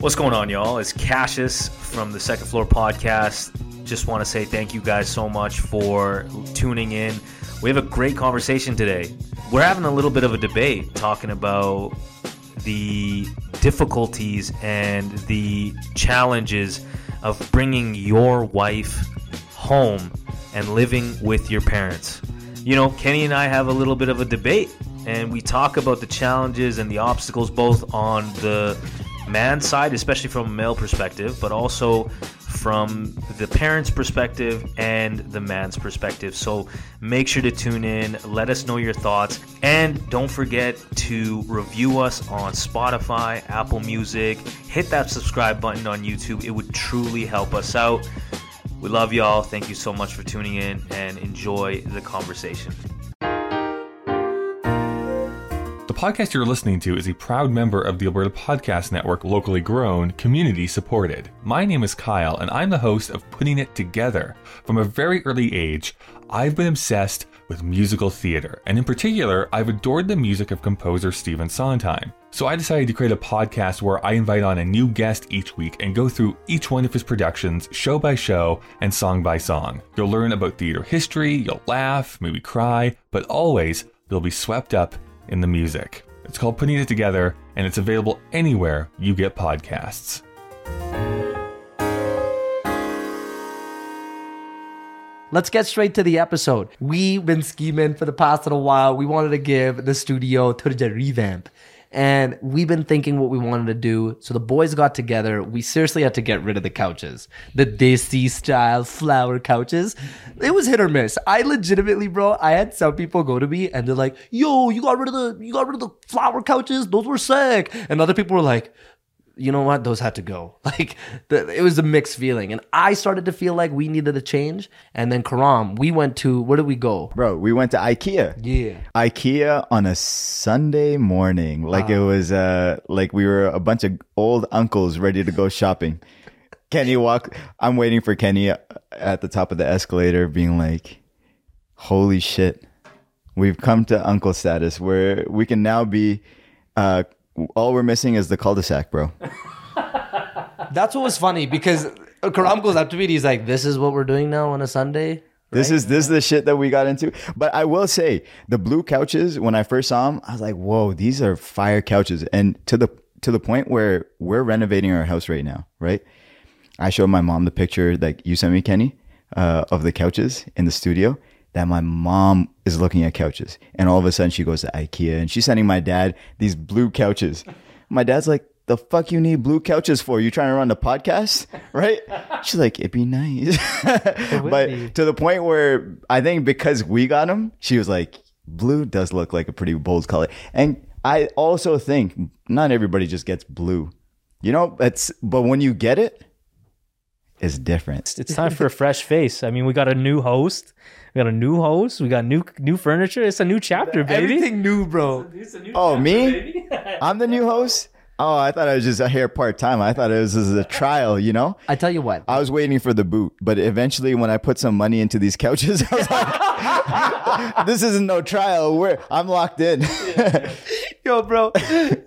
What's going on, y'all? It's Qashus from the Second Floor Podcast. Just want to say thank you guys so much for tuning in. We have a great conversation today. We're having a little bit of a debate talking about the difficulties and the challenges of bringing your wife home and living with your parents. You know, Kenny and I have a little bit of a debate, and we talk about the challenges and the obstacles both on the man side, especially from a male perspective, but also from the parents' perspective and the man's perspective. So make sure to tune in, let us know your thoughts, and don't forget to review us on Spotify, Apple Music, hit that subscribe button on YouTube. It would truly help us out. We love y'all. Thank you so much for tuning in and enjoy the conversation. Podcast you're listening to is a proud member of the Alberta Podcast Network, locally grown, community supported. My name is Kyle, and I'm the host of Putting It Together. From a very early age, I've been obsessed with musical theater, and in particular, I've adored the music of composer Stephen Sondheim. So I decided to create a podcast where I invite on a new guest each week and go through each one of his productions, show by show and song by song. You'll learn about theater history, you'll laugh, maybe cry, but always you'll be swept up in the music. It's called Putting It Together, and it's available anywhere you get podcasts. Let's get straight to the episode. We've been scheming for the past little while. We wanted to give the studio a revamp. And we've been thinking what we wanted to do. So the boys got together. We seriously had to get rid of the couches. The Desi style flower couches. It was hit or miss. I legitimately, bro, I had some people go to me and they're like, yo, you got rid of the you got rid of the flower couches? Those were sick. And other people were like, you know what? Those had to go. Like the, it was a mixed feeling, and I started to feel like we needed a change. And then Khurram, we went to where did we go? Bro, we went to IKEA. Yeah, IKEA on a Sunday morning. Like it was uh like we were a bunch of old uncles ready to go shopping. Kenny walk I'm waiting for Kenny at the top of the escalator being like, "Holy shit. We've come to uncle status where we can now be uh all we're missing is the cul-de-sac, bro." That's what was funny because Khurram goes up to me. and He's like, "This is what we're doing now on a Sunday." This is this is the shit that we got into. But I will say, the blue couches, when I first saw them, I was like, whoa, these are fire couches. And to the to the point where we're renovating our house right now, right? I showed my mom the picture that you sent me, Kenny, uh, of the couches in the studio. That my mom is looking at couches, and all of a sudden she goes to IKEA and she's sending my dad these blue couches. My dad's like, "The fuck you need blue couches for? You trying to run the podcast, right?" She's like, "It'd be nice," would but be. to the point where I think because we got them, she was like, "Blue does look like a pretty bold color," and I also think not everybody just gets blue. You know, it's but when you get it, it's different. It's time for a fresh face. I mean, we got a new host. We got a new host. We got new new furniture. It's a new chapter, baby. Everything new, bro. Oh, me? I'm the new host. Oh, I thought I was just here part time. I thought it was just a trial. You know, I tell you what. I was waiting for the boot, but eventually, when I put some money into these couches, I was like, "This isn't no trial. We're I'm locked in." Yo, bro,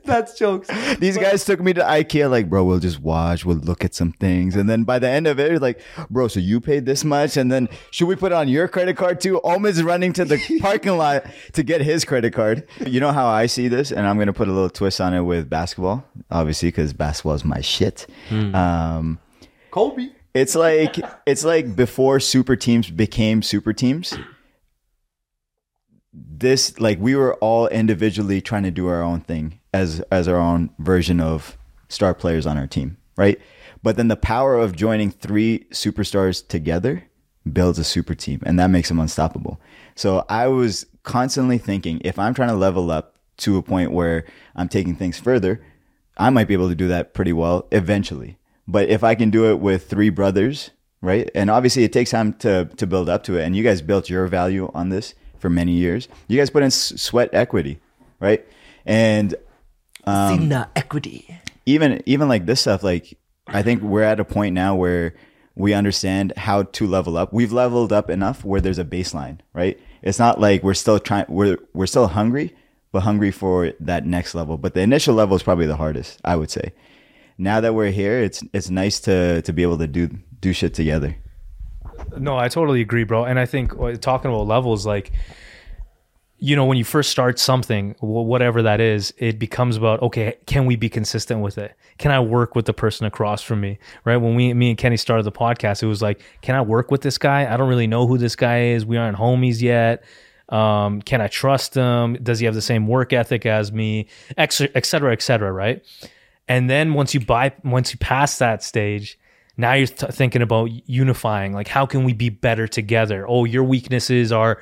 that's jokes. These guys took me to IKEA, like, bro, we'll just watch, we'll look at some things. And then by the end of it, like, bro, so you paid this much? And then should we put it on your credit card too? Omid's running to the parking lot to get his credit card. You know how I see this? And I'm going to put a little twist on it with basketball, obviously, because basketball is my shit. Um, Kobe. it's like it's like before super teams became super teams this like we were all individually trying to do our own thing as as our own version of star players on our team right? But then the power of joining three superstars together builds a super team and that makes them unstoppable. So i was constantly thinking if i'm trying to level up to a point where i'm taking things further i might be able to do that pretty well eventually. But if i can do it with three brothers right? And obviously it takes time to to build up to it. And you guys built your value on this for many years. You guys put in sweat equity right? And um, Cena equity. even even like this stuff like i think we're at a point now where we understand how to level up. We've leveled up enough where there's a baseline right? It's not like we're still trying we're we're still hungry but hungry for that next level. But the initial level is probably the hardest i would say. Now that we're here, it's it's nice to to be able to do do shit together. No, I totally agree, bro. And I think uh, talking about levels, like, you know, when you first start something, whatever that is, it becomes about okay, can we be consistent with it? Can I work with the person across from me? Right? When we, me and Kenny started the podcast, it was like, can I work with this guy? I don't really know who this guy is. We aren't homies yet. Um, can I trust him? Does he have the same work ethic as me? Et cetera, et cetera, right? And then once you buy, once you pass that stage, now you're th- thinking about unifying. Like, how can we be better together? Oh, your weaknesses are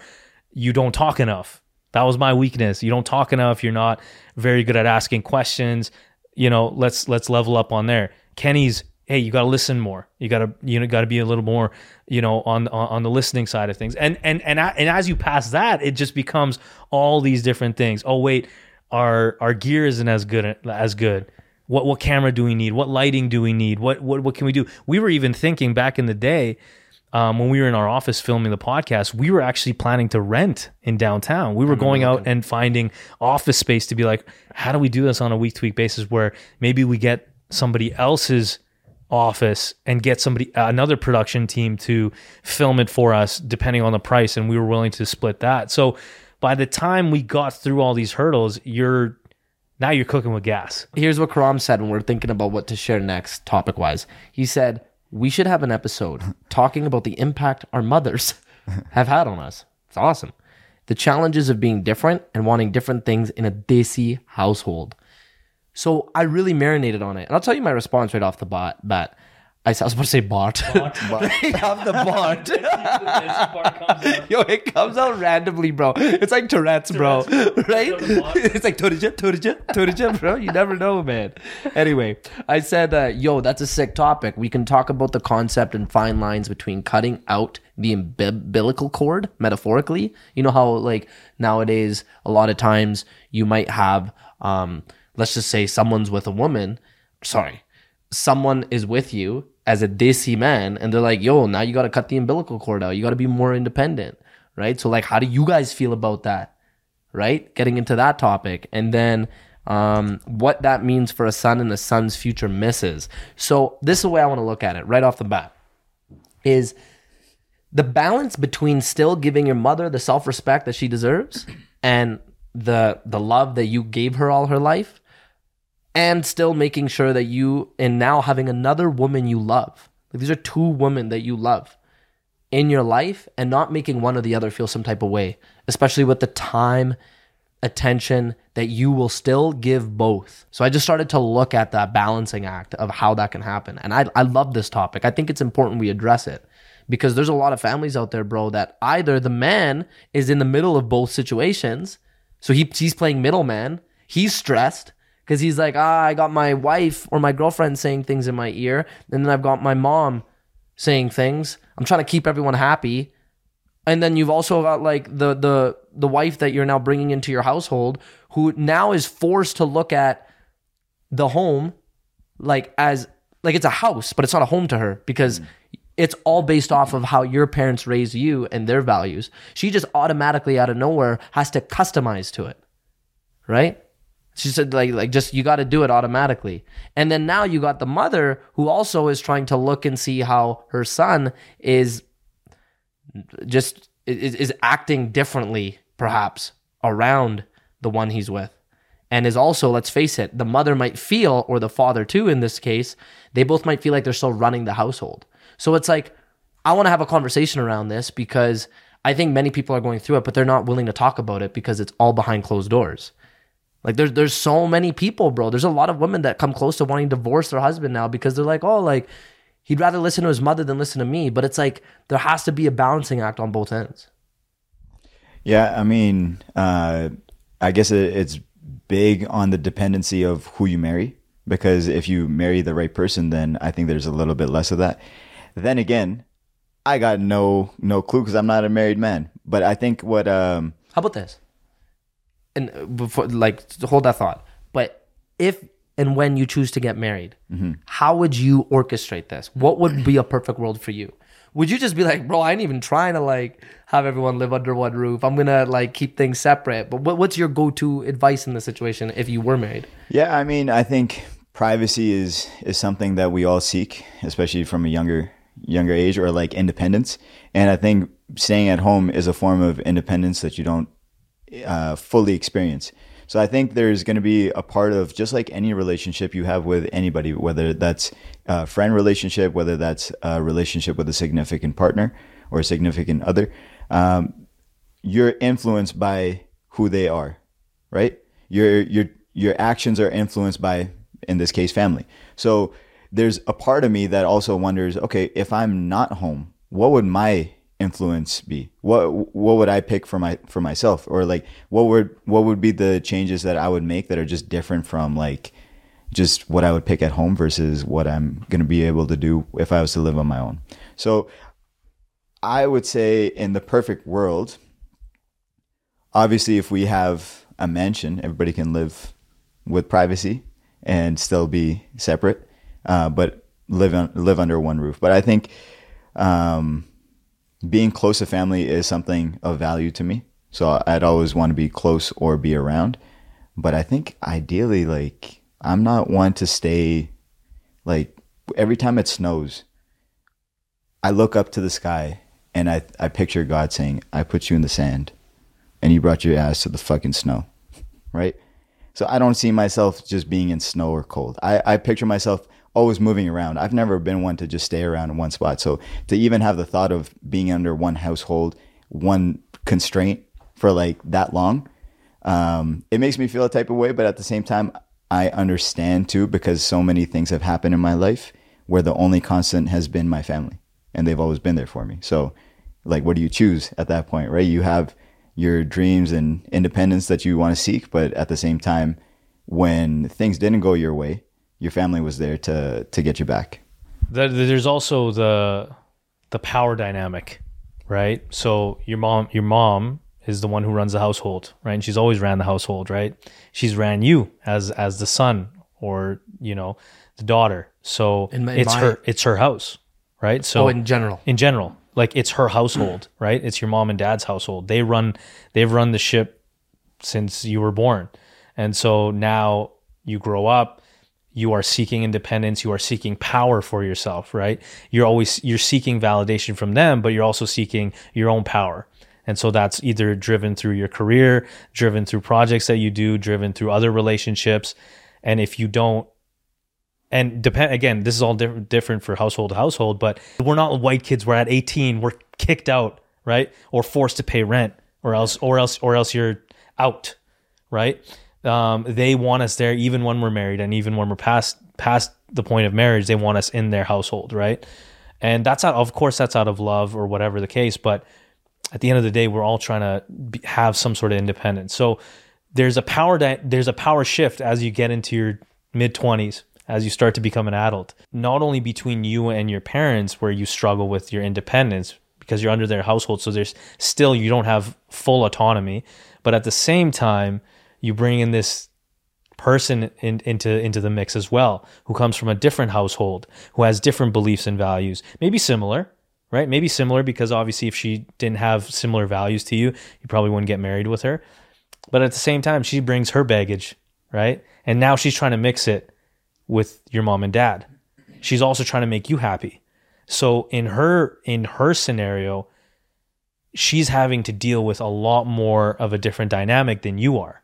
you don't talk enough. That was my weakness. You don't talk enough. You're not very good at asking questions. You know, let's let's level up on there. Kenny's, hey, you got to listen more. You got to you know got to be a little more, you know, on, on on the listening side of things. And and and and as you pass that, it just becomes all these different things. Oh wait, our our gear isn't as good as good. What what camera do we need? What lighting do we need? What what what can we do? We were even thinking back in the day um, when we were in our office filming the podcast, we were actually planning to rent in downtown. We were going out and finding office space to be like, how do we do this on a week to week basis where maybe we get somebody else's office and get somebody another production team to film it for us depending on the price and we were willing to split that. So by the time we got through all these hurdles, you're now you're cooking with gas. Here's what Khurram said when we're thinking about what to share next topic wise. He said, we should have an episode talking about the impact our mothers have had on us. It's awesome. The challenges of being different and wanting different things in a desi household. So I really marinated on it. And I'll tell you my response right off the bat. I was about to say Bart. right off the Bart. Yo, it comes out randomly, bro. It's like Tourette's, bro. right? It's like Turija, Turija, Turija, bro. You never know, man. Anyway, I said, uh, yo, that's a sick topic. We can talk about the concept and fine lines between cutting out the umbilical cord, metaphorically. You know how, like, nowadays, a lot of times you might have, um, let's just say someone's with a woman. Sorry someone is with you as a desi man and they're like, yo, now you got to cut the umbilical cord out. You got to be more independent, right? So, like, how do you guys feel about that, right? Getting into that topic. And then, um, what that means for a son and a son's future misses. So, this is the way I want to look at it right off the bat is the balance between still giving your mother the self respect that she deserves and the the love that you gave her all her life and still making sure that you and now having another woman you love. Like these are two women that you love in your life and not making one or the other feel some type of way, especially with the time, attention that you will still give both. So I just started to look at that balancing act of how that can happen. And I, I love this topic. I think it's important we address it because there's a lot of families out there, bro, that either the man is in the middle of both situations. So he, he's playing middleman. He's stressed because he's like, ah, I got my wife or my girlfriend saying things in my ear, and then I've got my mom saying things. I'm trying to keep everyone happy, and then you've also got like the the the wife that you're now bringing into your household, who now is forced to look at the home like as like it's a house, but it's not a home to her because. Mm. It's all based off of how your parents raised you and their values. She just automatically out of nowhere has to customize to it. Right? She said like like just you got to do it automatically. And then now you got the mother who also is trying to look and see how her son is just is, is acting differently perhaps around the one he's with. And is also, let's face it, the mother might feel, or the father too in this case, they both might feel like they're still running the household. So it's like, I want to have a conversation around this because I think many people are going through it, but they're not willing to talk about it because it's all behind closed doors. Like there's there's so many people, bro. There's a lot of women that come close to wanting to divorce their husband now because they're like, oh, like he'd rather listen to his mother than listen to me. But it's like there has to be a balancing act on both ends. Yeah, I mean, uh, I guess it, it's big on the dependency of who you marry because if you marry the right person, then I think there's a little bit less of that. Then again, I got no no clue because I'm not a married man. But I think what um, how about this? And before like hold that thought. But if and when you choose to get married, mm-hmm. how would you orchestrate this? What would be a perfect world for you? Would you just be like, bro, I ain't even trying to like have everyone live under one roof. I'm gonna like keep things separate. But what, what's your go-to advice in the situation if you were married? Yeah, I mean, I think privacy is is something that we all seek, especially from a younger younger age or like independence. And I think staying at home is a form of independence that you don't uh, fully experience. So I think there's going to be a part of just like any relationship you have with anybody, whether that's a friend relationship, whether that's a relationship with a significant partner or a significant other, um, you're influenced by who they are, right? Your your your actions are influenced by, in this case, family. So there's a part of me that also wonders, okay, if I'm not home, what would my influence be? What what would I pick for my for myself, or like what would what would be the changes that I would make that are just different from like just what I would pick at home versus what I'm going to be able to do if I was to live on my own. So I would say in the perfect world, obviously if we have a mansion, everybody can live with privacy and still be separate, uh, but live on, live under one roof. But I think um, being close to family is something of value to me. So I'd always want to be close or be around. But I think ideally, like, I'm not one to stay, like, every time it snows, I look up to the sky and I, I picture God saying, I put you in the sand and you brought your ass to the fucking snow. Right? So I don't see myself just being in snow or cold. I, I picture myself always moving around. I've never been one to just stay around in one spot. So to even have the thought of being under one household, one constraint for like that long, um, it makes me feel a type of way. But at the same time, I understand too because so many things have happened in my life where the only constant has been my family, and they've always been there for me. So, like, what do you choose at that point, right? You have your dreams and independence that you want to seek, but at the same time, when things didn't go your way, your family was there to to get you back. There's also the the power dynamic, right? So your mom, your mom is the one who runs the household, right? And she's always ran the household, right? She's ran you as as the son or you know the daughter. So In my- in it's my- her it's her house, right? So Oh, in general. in general, like it's her household, right? It's your mom and dad's household. They run they've run the ship since you were born. And so now you grow up, you are seeking independence, you are seeking power for yourself, right? You're always you're seeking validation from them, but you're also seeking your own power. And so that's either driven through your career, driven through projects that you do, driven through other relationships. And if you don't and depend again this is all different different for household to household but we're not white kids we're at 18 we're kicked out right or forced to pay rent or else or else or else you're out right um, they want us there even when we're married and even when we're past past the point of marriage they want us in their household right? And that's out of course that's out of love or whatever the case but at the end of the day we're all trying to be, have some sort of independence. So there's a power di- there's a power shift as you get into your mid 20s as you start to become an adult not only between you and your parents where you struggle with your independence because you're under their household so there's still you don't have full autonomy but at the same time you bring in this person in, into into the mix as well who comes from a different household who has different beliefs and values. Maybe similar right? Maybe similar because obviously if she didn't have similar values to you you probably wouldn't get married with her. But at the same time she brings her baggage right? And now she's trying to mix it with your mom and dad. She's also trying to make you happy. So in her in her scenario she's having to deal with a lot more of a different dynamic than you are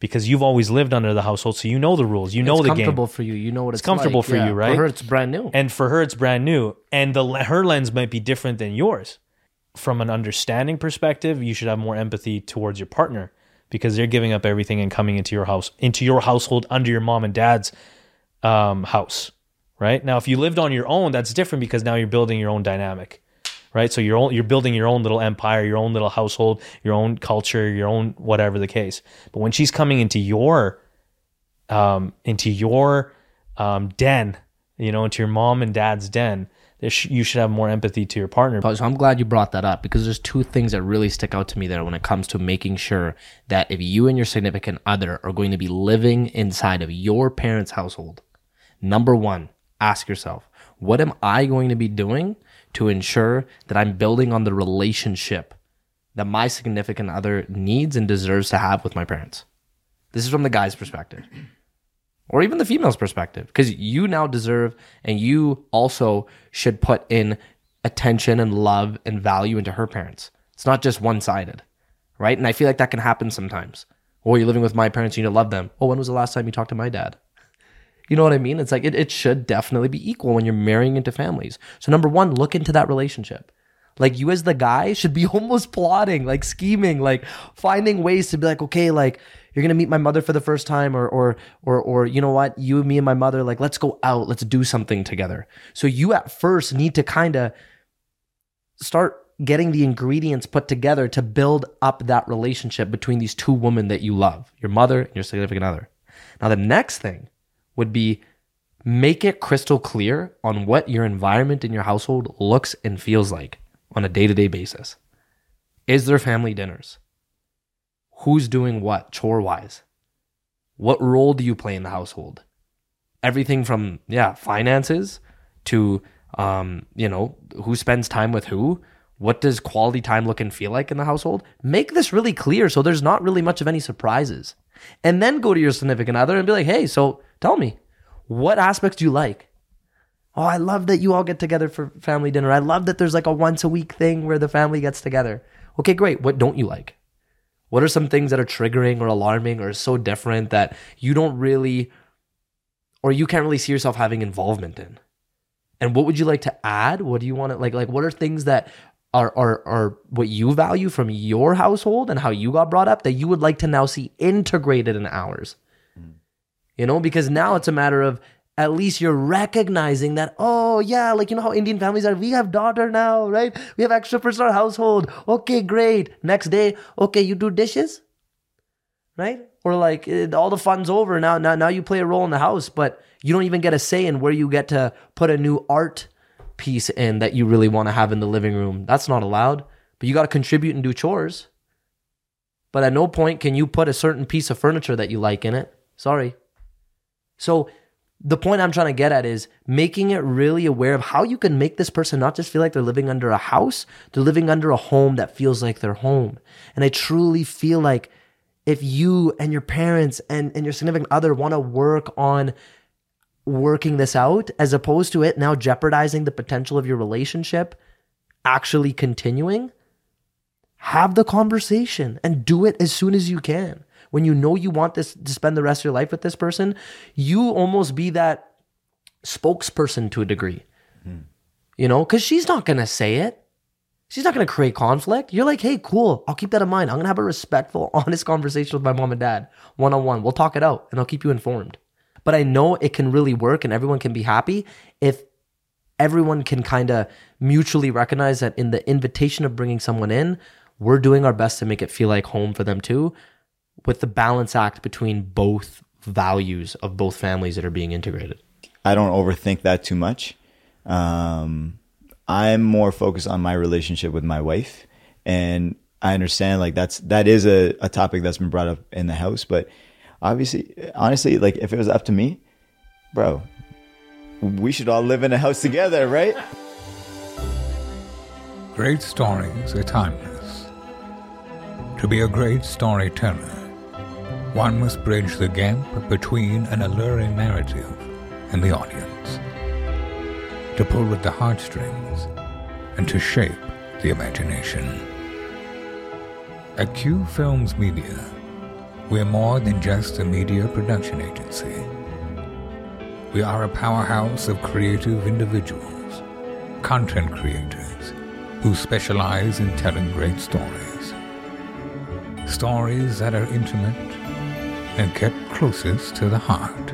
because you've always lived under the household so you know the rules you know the game. it's the comfortable game for you. You know what it's, comfortable like. for you, right? For her, it's brand new. and for her it's brand new and the her lens might be different than yours from an understanding perspective you should have more empathy towards your partner because they're giving up everything and coming into your house into your household under your mom and dad's um, house right now if you lived on your own that's different because now you're building your own dynamic right so you're you're building your own little empire your own little household your own culture your own whatever the case but when she's coming into your um, into your um, den, you know, into your mom and dad's den, you should have more empathy to your partner. So I'm glad you brought that up because there's two things that really stick out to me there when it comes to making sure that if you and your significant other are going to be living inside of your parents' household, number one, ask yourself, what am I going to be doing to ensure that I'm building on the relationship that my significant other needs and deserves to have with my parents? This is from the guy's perspective. or even the female's perspective because you now deserve and you also should put in attention and love and value into her parents. It's not just one sided, right? And I feel like that can happen sometimes. Or you're living with my parents, you need to love them. Oh, when was the last time you talked to my dad? You know what I mean? It's like it, it should definitely be equal when you're marrying into families. So, number one, look into that relationship. Like, you as the guy should be almost plotting, like scheming, like finding ways to be like, okay, like, you're gonna meet my mother for the first time, or or or or you know what, you, and me, and my mother, like, let's go out, let's do something together. So you at first need to kind of start getting the ingredients put together to build up that relationship between these two women that you love, your mother and your significant other. Now, the next thing would be make it crystal clear on what your environment in your household looks and feels like on a day to day basis. Is there family dinners? Who's doing what chore wise? What role do you play in the household? Everything from, yeah, finances to, um, you know, who spends time with who, what does quality time look and feel like in the household? Make this really clear so there's not really much of any surprises. And then go to your significant other and be like, hey, so tell me, what aspects do you like? Oh, I love that you all get together for family dinner. I love that there's like a once a week thing where the family gets together. Okay, great. What don't you like? What are some things that are triggering or alarming or so different that you don't really or you can't really see yourself having involvement in? And what would you like to add? What do you want to like like what are things that are, are, are what you value from your household and how you got brought up that you would like to now see integrated in ours. You know, because now it's a matter of at least you're recognizing that, oh, yeah, like you know how Indian families are. We have daughter now, right? We have extra person in our household. Okay, great. Next day, okay, you do dishes, right? Or like it, all the fun's over now. Now, now you play a role in the house, but you don't even get a say in where you get to put a new art piece in that you really want to have in the living room. That's not allowed. But you got to contribute and do chores. But at no point can you put a certain piece of furniture that you like in it. Sorry. So the point I'm trying to get at is making it really aware of how you can make this person not just feel like they're living under a house, they're living under a home that feels like their home. And I truly feel like if you and your parents and, and your significant other want to work on working this out as opposed to it now jeopardizing the potential of your relationship actually continuing, have the conversation and do it as soon as you can when you know you want this to spend the rest of your life with this person, you almost be that spokesperson to a degree. Mm. You know, because she's not gonna say it. She's not gonna create conflict. You're like, hey, cool. I'll keep that in mind. I'm gonna have a respectful, honest conversation with my mom and dad one on one. We'll talk it out and I'll keep you informed. But I know it can really work and everyone can be happy if everyone can kind of mutually recognize that in the invitation of bringing someone in, we're doing our best to make it feel like home for them too with the balance act between both values of both families that are being integrated? I don't overthink that too much. Um, I'm more focused on my relationship with my wife, and I understand like that's that is a, a topic that's been brought up in the house, but obviously, honestly, like if it was up to me, bro, we should all live in a house together, right? Great stories are timeless. To be a great storyteller one must bridge the gap between an alluring narrative and the audience, to pull at the heartstrings, and to shape the imagination. At Q Films Media, we're more than just a media production agency. We are a powerhouse of creative individuals, content creators who specialize in telling great stories. Stories that are intimate and kept closest to the heart.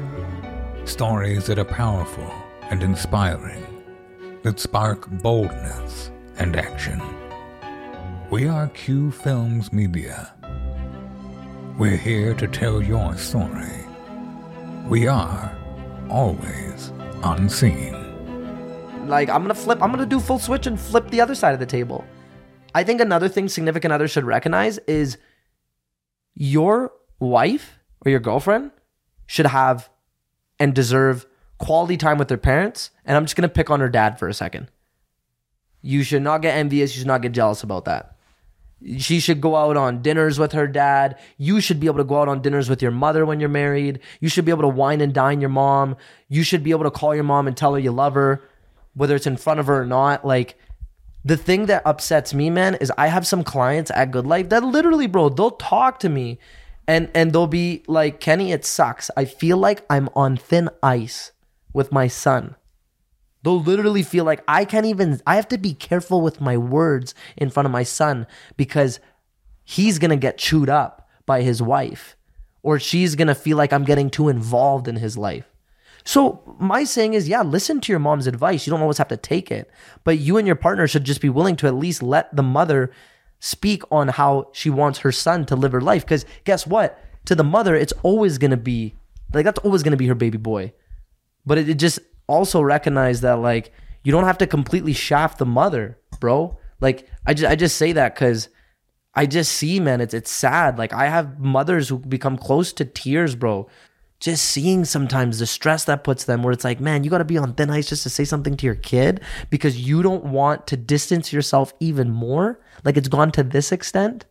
Stories that are powerful and inspiring, that spark boldness and action. We are Q Films Media. We're here to tell your story. We are always unseen. Like, I'm gonna flip, I'm gonna do full switch and flip the other side of the table. I think another thing significant others should recognize is your wife or your girlfriend should have and deserve quality time with their parents. And I'm just going to pick on her dad for a second. You should not get envious. You should not get jealous about that. She should go out on dinners with her dad. You should be able to go out on dinners with your mother when you're married. You should be able to wine and dine your mom. You should be able to call your mom and tell her you love her, whether it's in front of her or not. Like, the thing that upsets me, man, is I have some clients at Good Life that literally, bro, they'll talk to me and and they'll be like, Kenny, it sucks. I feel like I'm on thin ice with my son. They'll literally feel like I can't even I have to be careful with my words in front of my son because he's gonna get chewed up by his wife. Or she's gonna feel like I'm getting too involved in his life. So my saying is, yeah, listen to your mom's advice. You don't always have to take it, but you and your partner should just be willing to at least let the mother speak on how she wants her son to live her life. Because guess what? To the mother, it's always gonna be like that's always gonna be her baby boy. But it, it just also recognize that like you don't have to completely shaft the mother, bro. Like I just I just say that because I just see, man, it's it's sad. Like I have mothers who become close to tears, bro. Just seeing sometimes the stress that puts them, where it's like, man, you got to be on thin ice just to say something to your kid because you don't want to distance yourself even more. Like it's gone to this extent.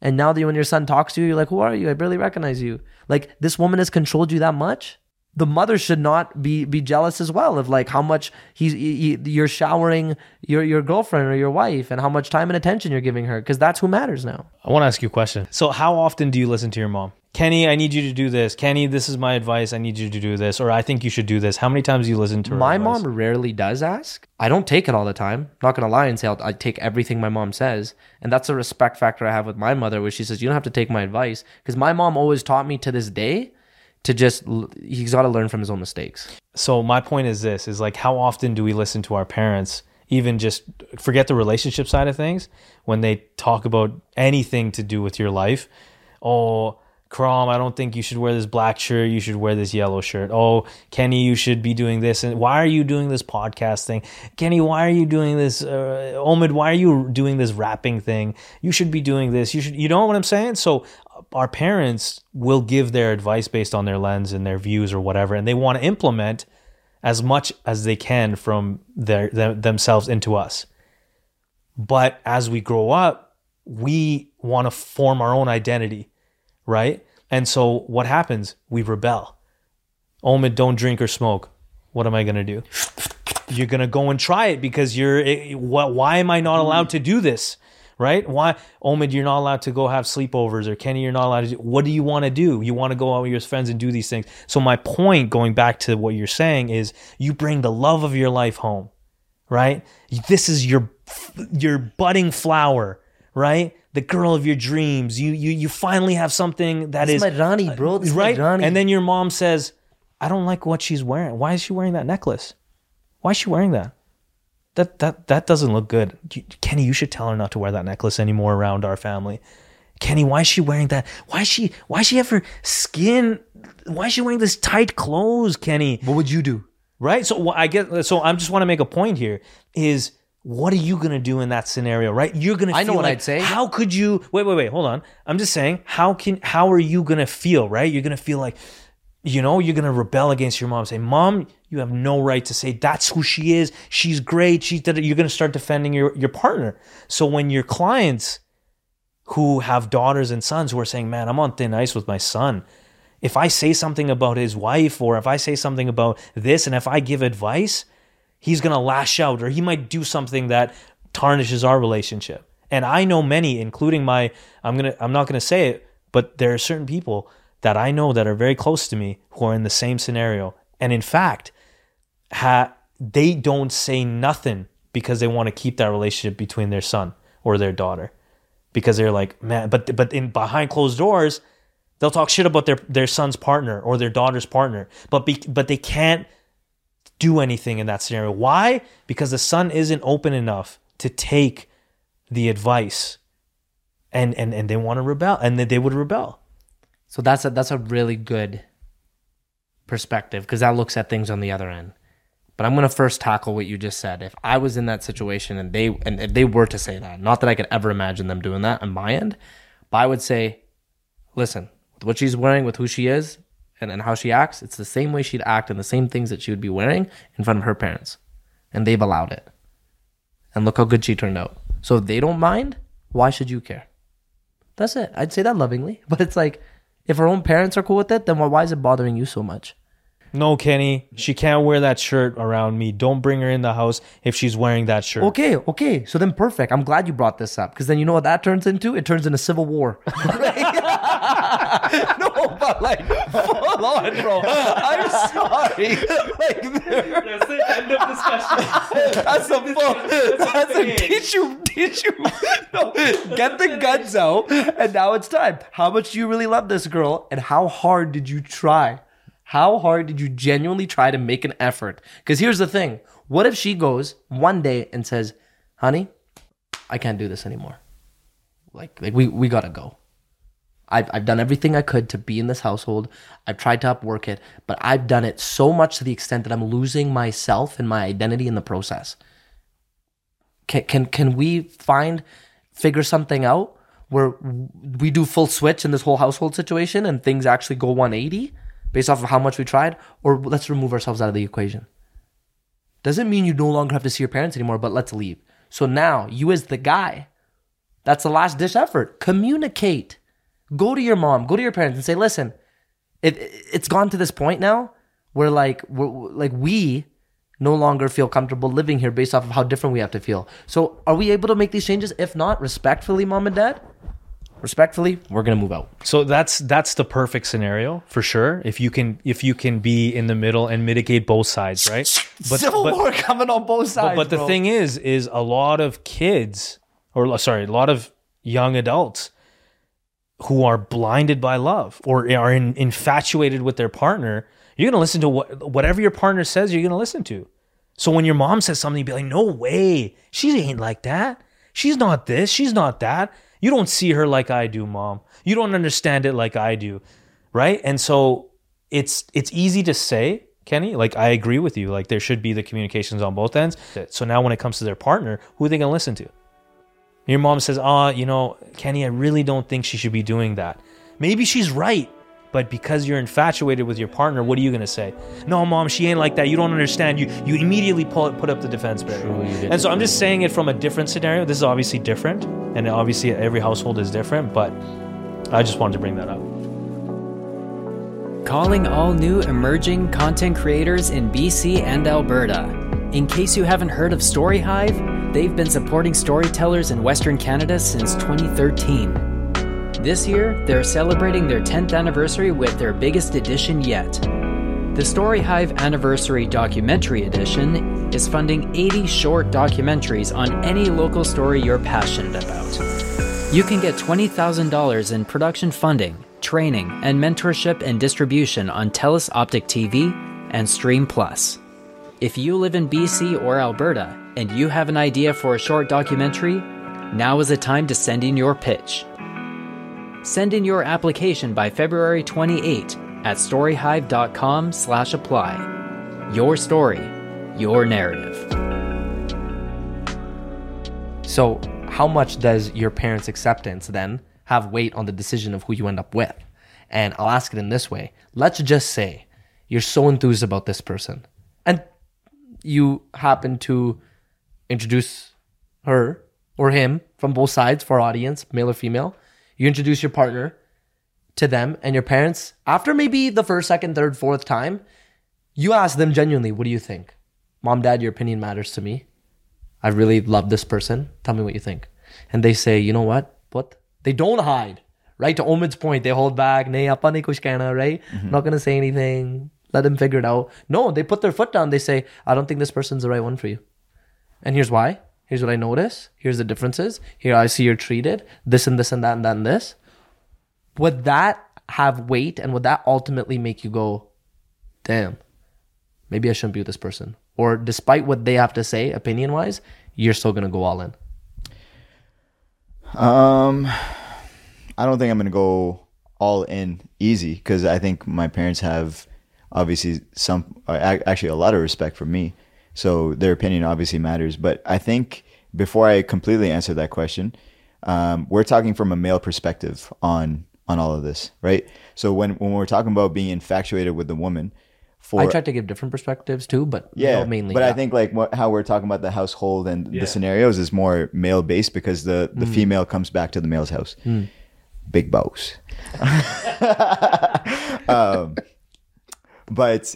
And now that when your son talks to you, you're like, who are you? I barely recognize you. Like this woman has controlled you that much. The mother should not be be jealous as well of like how much he's he, you're showering your your girlfriend or your wife and how much time and attention you're giving her because that's who matters now. I want to ask you a question. So, how often do you listen to your mom? Kenny, I need you to do this. Kenny, this is my advice. I need you to do this. Or I think you should do this. How many times do you listen to her? My advice? mom rarely does ask. I don't take it all the time. I'm Not gonna lie and say I'll, I take everything my mom says, and that's a respect factor I have with my mother, where she says you don't have to take my advice because my mom always taught me to this day to just he's got to learn from his own mistakes. so my point is this is like how often do we listen to our parents even just forget the relationship side of things when they talk about anything to do with your life oh Khurram, I don't think you should wear this black shirt. You should wear this yellow shirt. Oh, Kenny, you should be doing this. And why are you doing this podcast thing? Kenny, why are you doing this? Uh, Omid, why are you doing this rapping thing? You should be doing this. You should. You know what I'm saying? So our parents will give their advice based on their lens and their views or whatever, and they want to implement as much as they can from their them, themselves into us. But as we grow up, we want to form our own identity, right? And so what happens? We rebel. Omid, don't drink or smoke. What am I going to do? You're going to go and try it because you're, why am I not allowed to do this? Right? Why, Omid, you're not allowed to go have sleepovers or Kenny, you're not allowed to do, what do you want to do? You want to go out with your friends and do these things. So my point going back to what you're saying is you bring the love of your life home, right? This is your, your budding flower, right? The girl of your dreams. You, you, you finally have something that This is my Rani, bro. This is my right? Rani. And then your mom says, I don't like what she's wearing. Why is she wearing that necklace? Why is she wearing that? That that that doesn't look good. Kenny, you should tell her not to wear that necklace anymore around our family. Kenny, why is she wearing that? Why is she why is she have her skin why is she wearing this tight clothes, Kenny? what would you do? right so what i get so i just want to make a point here is what are you going to do in that scenario right you're going to I know what like, I'd say. how could you wait wait wait hold on i'm just saying how can how are you going to feel right you're going to feel like you know you're going to rebel against your mom say mom you have no right to say that's who she is she's great she's did it." you're going to start defending your your partner so when your clients who have daughters and sons who are saying man i'm on thin ice with my son if I say something about his wife or if I say something about this and if I give advice, he's going to lash out or he might do something that tarnishes our relationship. And I know many including my I'm going to I'm not going to say it, but there are certain people that I know that are very close to me who are in the same scenario. And in fact, ha- they don't say nothing because they want to keep that relationship between their son or their daughter because they're like, man, but but in behind closed doors, they'll talk shit about their their son's partner or their daughter's partner, but be, but they can't do anything in that scenario. Why? Because the son isn't open enough to take the advice, and and and they want to rebel, and they would rebel. So that's a that's a really good perspective because that looks at things on the other end. But I'm gonna first tackle what you just said. If I was in that situation and they and if they were to say that, not that I could ever imagine them doing that on my end, but I would say, listen, with what she's wearing, with who she is, and, and how she acts, it's the same way she'd act and the same things that she would be wearing in front of her parents. And they've allowed it. And look how good she turned out. So if they don't mind, Why should you care? That's it. I'd say that lovingly, but it's like if her own parents are cool with it, then why is it bothering you so much? No, Kenny, she can't wear that shirt around me. Don't bring her in the house if she's wearing that shirt. Okay, okay. So then perfect. I'm glad you brought this up because then you know what that turns into? It turns into civil war. No, but like full on, bro. I'm sorry. Like That's the end of discussion. that's a full that's a teach you teach you no get the guns out and now it's time. How much do you really love this girl and how hard did you try? How hard did you genuinely try to make an effort? Because here's the thing. What if she goes one day and says, honey, I can't do this anymore. Like like we, we gotta go. I've, I've done everything I could to be in this household. I've tried to upwork it, but I've done it so much to the extent that I'm losing myself and my identity in the process. Can can can we find figure something out where we do full switch in this whole household situation and things actually go 180 based off of how much we tried, or let's remove ourselves out of the equation. Doesn't mean you no longer have to see your parents anymore, but let's leave. So now you as the guy, that's the last dish effort. Communicate. Go to your mom, go to your parents, and say, "Listen, it, it's gone to this point now where like we're, like we no longer feel comfortable living here based off of how different we have to feel. So are we able to make these changes? If not, respectfully, mom and dad, respectfully, we're gonna move out. So that's that's the perfect scenario for sure. If you can if you can be in the middle and mitigate both sides, right? But Civil but, war coming on both sides. but the bro. thing is, is a lot of kids, or sorry, a lot of young adults who are blinded by love or are in, infatuated with their partner. You're gonna listen to what whatever your partner says. You're gonna listen to. So when your mom says something, you be like, "No way, she ain't like that. She's not this. She's not that. You don't see her like I do, mom. You don't understand it like I do, right?" And so it's it's easy to say, Kenny. Like I agree with you. Like there should be the communications on both ends. So now when it comes to their partner, who are they gonna listen to? Your mom says, "Ah, you know, Kenny, I really don't think she should be doing that." Maybe she's right, but because you're infatuated with your partner, what are you gonna say? No, mom, she ain't like that. You don't understand. You you immediately pull put up the defense barrier. And so I'm just saying it from a different scenario. This is obviously different, and obviously every household is different. But I just wanted to bring that up. Calling all new emerging content creators in BC and Alberta. In case you haven't heard of StoryHive, they've been supporting storytellers in Western Canada since 2013. This year, they're celebrating their 10th anniversary with their biggest edition yet. The StoryHive Anniversary Documentary Edition is funding 80 short documentaries on any local story you're passionate about. You can get $20,000 in production funding, training, and mentorship and distribution on TELUS Optic TV and Stream Plus. If you live in BC or Alberta and you have an idea for a short documentary, now is the time to send in your pitch. Send in your application by February 28 at storyhive.com/apply. Your story, your narrative. So, how much does your parents' acceptance then have weight on the decision of who you end up with? And I'll ask it in this way. Let's just say you're so enthused about this person and you happen to introduce her or him from both sides for audience, male or female. You introduce your partner to them and your parents. After maybe the first, second, third, fourth time, you ask them genuinely, what do you think? Mom, dad, your opinion matters to me. I really love this person. Tell me what you think. And they say, you know what? What? They don't hide. Right? To Omid's point, they hold back. Nahi, appa nahi kuch kehna, right? Mm-hmm. Not gonna say anything. Let them figure it out. No, they put their foot down. They say, I don't think this person's the right one for you. And here's why. Here's what I notice. Here's the differences. Here I see you're treated. This and this and that and and this. Would that have weight and would that ultimately make you go, damn, maybe I shouldn't be with this person? Or despite what they have to say, opinion wise, you're still gonna go all in. Um, I don't think I'm gonna go all in easy because I think my parents have obviously some uh, actually a lot of respect for me, so their opinion obviously matters. But I think before I completely answer that question, um, we're talking from a male perspective on on all of this, right? So when when we're talking about being infatuated with the woman, for I tried to give different perspectives too, but yeah, know, mainly. But yeah. I think like what, how we're talking about the household and the scenarios is more male based because the the female comes back to the male's house. Big boss. um, but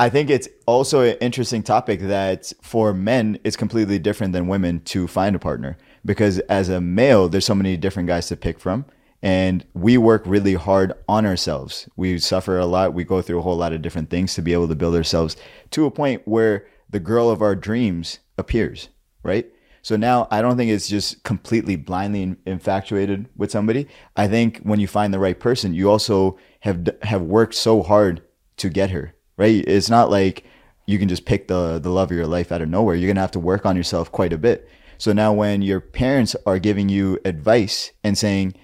I think it's also an interesting topic that for men it's completely different than women to find a partner because as a male there's so many different guys to pick from and we work really hard on ourselves. We suffer a lot. We go through a whole lot of different things to be able to build ourselves to a point where the girl of our dreams appears, right? So now I don't think it's just completely blindly infatuated with somebody. I think when you find the right person, you also have have worked so hard to get her, right? It's not like you can just pick the the love of your life out of nowhere. You're gonna have to work on yourself quite a bit. So now when your parents are giving you advice and saying,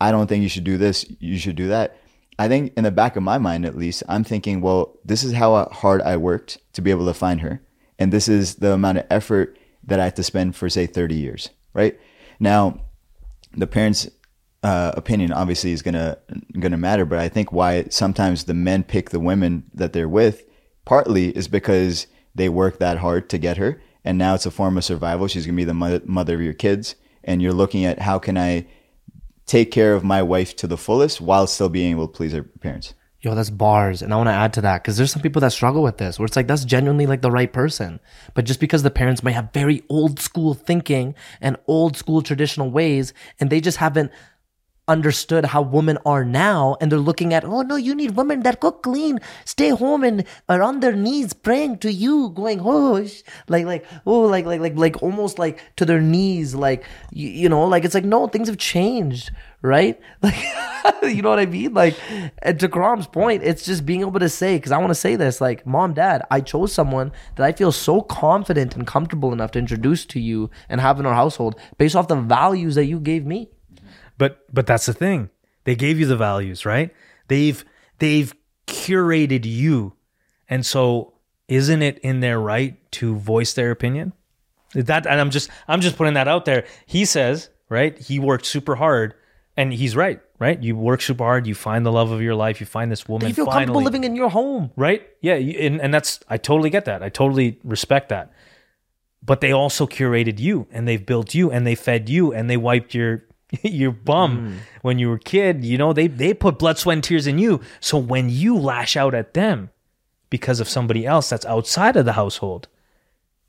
I don't think you should do this, you should do that. I think in the back of my mind, at least, I'm thinking, well, this is how hard I worked to be able to find her. And this is the amount of effort that I have to spend for, say, 30 years, right? Now, the parents' uh, opinion obviously is gonna gonna matter, but I think why sometimes the men pick the women that they're with, partly is because they work that hard to get her, and now it's a form of survival. She's gonna be the mother, mother of your kids, and you're looking at how can I take care of my wife to the fullest while still being able to please her parents. Yo, that's bars. And I want to add to that because there's some people that struggle with this where it's like that's genuinely like the right person. But just because the parents might have very old school thinking and old school traditional ways and they just haven't understood how women are now and they're looking at oh no you need women that cook clean stay home and are on their knees praying to you going oh like like oh like like like like almost like to their knees like you, you know like it's like no things have changed right? Like you know what i mean? Like and to Khurram's point it's just being able to say because i want to say this like mom dad i chose someone that i feel so confident and comfortable enough to introduce to you and have in our household based off the values that you gave me But but that's the thing. They gave you the values, right? They've they've curated you. And so isn't it in their right to voice their opinion? That and I'm just I'm just putting that out there. He says, right? He worked super hard and he's right, right? You work super hard, you find the love of your life, you find this woman you feel finally, comfortable living in your home right? Yeah, and, and that's I totally get that. I totally respect that. But they also curated you, and they've built you, and they fed you, and they wiped your your bum mm. when you were a kid. You know, they they put blood, sweat, and tears in you. So when you lash out at them because of somebody else that's outside of the household,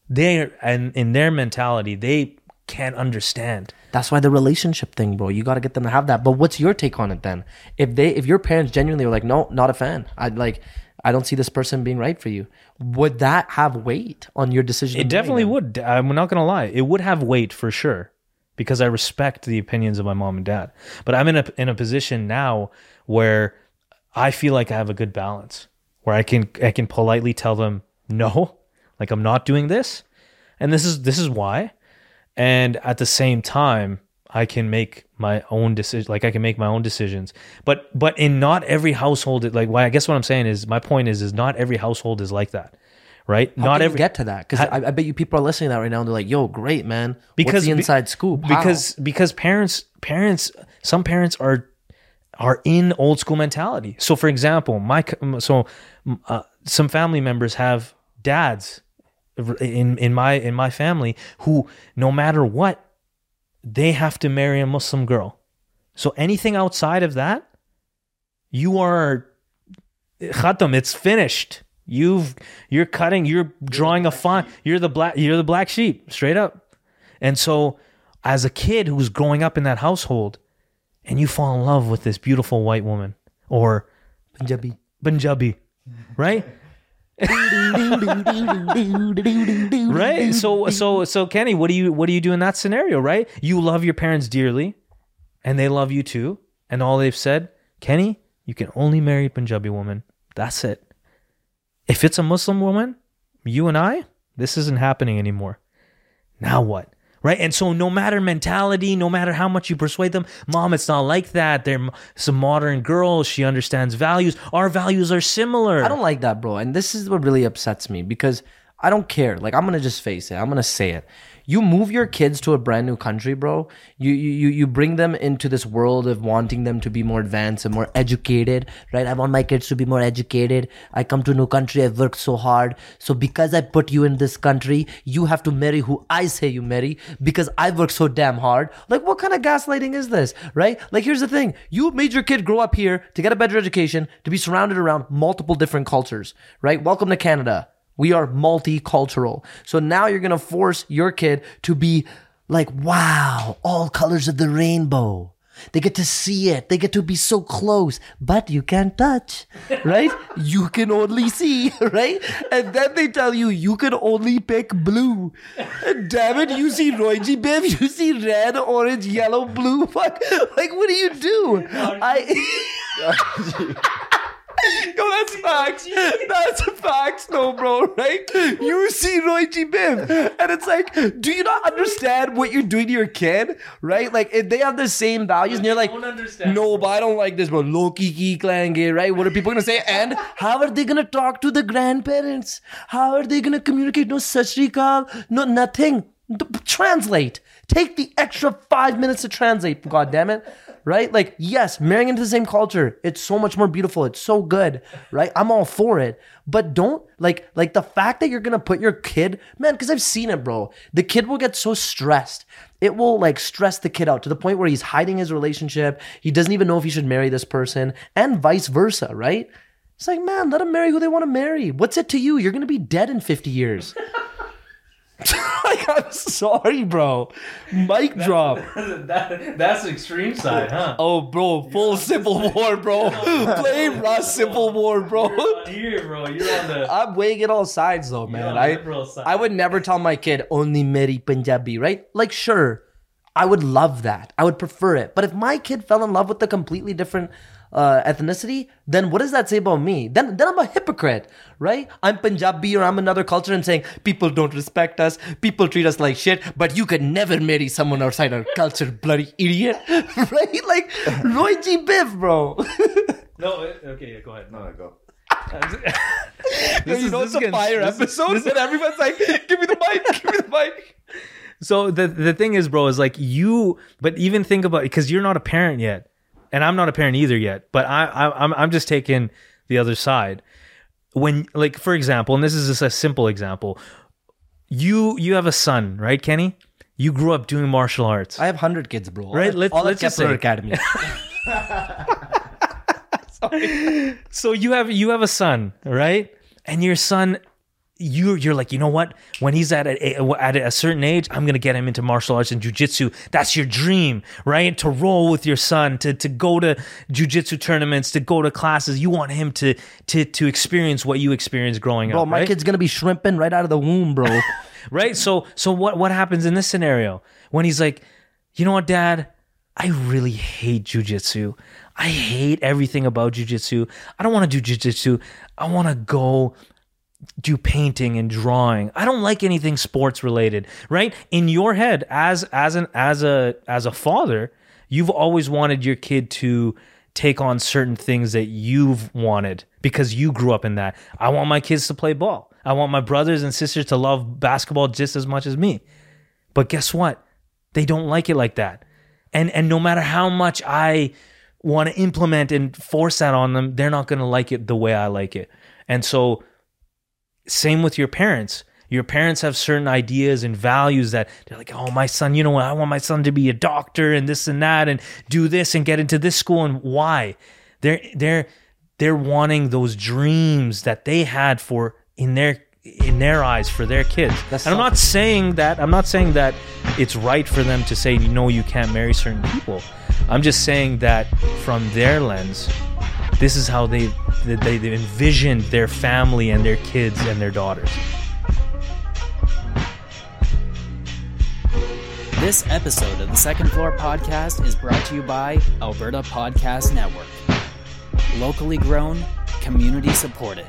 they and in their mentality, they can't understand. That's why the relationship thing, bro. You got to get them to have that. But what's your take on it then? If they, if your parents genuinely were like, no, not a fan. I like, I don't see this person being right for you. Would that have weight on your decision? It definitely would. I'm not gonna lie. It would have weight for sure because I respect the opinions of my mom and dad. But I'm in a in a position now where I feel like I have a good balance where I can I can politely tell them no, like I'm not doing this, and this is this is why, and at the same time I can make my own decision. Like I can make my own decisions. But but in not every household, like why I guess what I'm saying is my point is is not every household is like that, right? How not every get to that because I, I bet you people are listening to that right now. and They're like, "Yo, great man! What's because the be- inside scoop?" How? because because parents parents some parents are are in old school mentality so for example my so uh, some family members have dads in in my in my family who no matter what they have to marry a muslim girl so anything outside of that you are khatam it's finished you've you're cutting you're drawing a fine you're the black you're the black sheep straight up and so, as a kid who's growing up in that household, and you fall in love with this beautiful white woman or Punjabi. Punjabi, right? right. So, so, so, Kenny, what do you what do you do in that scenario? Right? You love your parents dearly, and they love you too, and all they've said, Kenny, you can only marry a Punjabi woman. That's it. If it's a Muslim woman, you and I, this isn't happening anymore. Now what? Right. And so, no matter mentality, no matter how much you persuade them, mom, it's not like that. They're some modern girl. She understands values. Our values are similar. I don't like that, bro. And this is what really upsets me because I don't care. Like, I'm going to just face it. I'm going to say it. You move your kids to a brand new country, bro. You you you bring them into this world of wanting them to be more advanced and more educated, right? I want my kids to be more educated. I come to a new country. I've worked so hard, so because I put you in this country, you have to marry who I say you marry because I've worked so damn hard. Like, what kind of gaslighting is this, right? Like, here's the thing: you made your kid grow up here to get a better education, to be surrounded around multiple different cultures, right? Welcome to Canada. We are multicultural. So now you're going to force your kid to be like, wow, all colors of the rainbow. They get to see it. They get to be so close, but you can't touch, right? you can only see, right? And then they tell you you can only pick blue. And damn it, you see Roy G. Biv, you see red, orange, yellow, blue. Fuck, like what do you do? I. Yo, that's facts. That's a facts, no, bro, right? You see Roy G. Biv, and it's like, do you not understand what you're doing to your kid, right? Like, if they have the same values, and you're like, no, but I don't like this, bro. Loki ki clan gay, eh, right? What are people gonna say? And how are they gonna talk to the grandparents? How are they gonna communicate? No sashrikal, no nothing. Translate. Take the extra five minutes to translate. God damn it right? Like, yes, marrying into the same culture, it's so much more beautiful. It's so good, right? I'm all for it. But don't like like the fact that you're gonna put your kid, man, because I've seen it, bro. The kid will get so stressed. It will like stress the kid out to the point where he's hiding his relationship. He doesn't even know if he should marry this person, and vice versa, right? It's like, man, let them marry who they want to marry. What's it to you? You're gonna be dead in 50 years. like, I'm sorry, bro. Mic drop. that, that's extreme side, huh? Oh, bro, full Civil War, bro. Play Russ Civil War, bro. Here, bro, you're on the. I'm weighing it all sides, though, man. I. I would never tell my kid only Meri Punjabi, right? Like, sure, I would love that. I would prefer it. But if my kid fell in love with a completely different uh, ethnicity, then what does that say about me? Then, then I'm a hypocrite, right? I'm Punjabi or I'm another culture and saying people don't respect us, people treat us like shit, but you could never marry someone outside our culture, bloody idiot, right? Like Roy G. Biv, bro. No, it- okay, yeah, go ahead. No, go. you is- know this it's is a getting- fire this is- episode, and everyone's like, "Give me the mic, give me the mic." So the the thing is, bro, is like you. But even think about because you're not a parent yet, and I'm not a parent either yet. But I, I I'm I'm just taking the other side. When like for example, and this is just a simple example, you you have a son, right, Kenny? You grew up doing martial arts. I have hundred kids, bro. Right, let's- all let's at just Kepler say- Academy. so you have you have a son, right? And your son, you you're like, you know what? When he's at a, at a certain age, I'm gonna get him into martial arts and jujitsu. That's your dream, right? To roll with your son, to to go to jujitsu tournaments, to go to classes. You want him to to to experience what you experienced growing bro, up. Bro my right? kid's gonna be shrimping right out of the womb, bro. right? So so what what happens in this scenario when he's like, you know what, Dad, I really hate jujitsu. I hate everything about jujitsu. I don't want to do jujitsu. I want to go do painting and drawing. I don't like anything sports related, right? In your head as as an as a as a father, you've always wanted your kid to take on certain things that you've wanted because you grew up in that. I want my kids to play ball. I want my brothers and sisters to love basketball just as much as me. But guess what? They don't like it like that. And and no matter how much I want to implement and force that on them, they're not going to like it the way I like it. And so same with your parents. Your parents have certain ideas and values that they're like, oh, my son, you know what? I want my son to be a doctor and this and that and do this and get into this school. And why? They're they're they're wanting those dreams that they had for in their in their eyes for their kids. That's and I'm not saying that I'm not saying that it's right for them to say no, you can't marry certain people. I'm just saying that from their lens, this is how they they, they envisioned their family and their kids and their daughters. This episode of the Second Floor Podcast is brought to you by Alberta Podcast Network. Locally grown, community supported.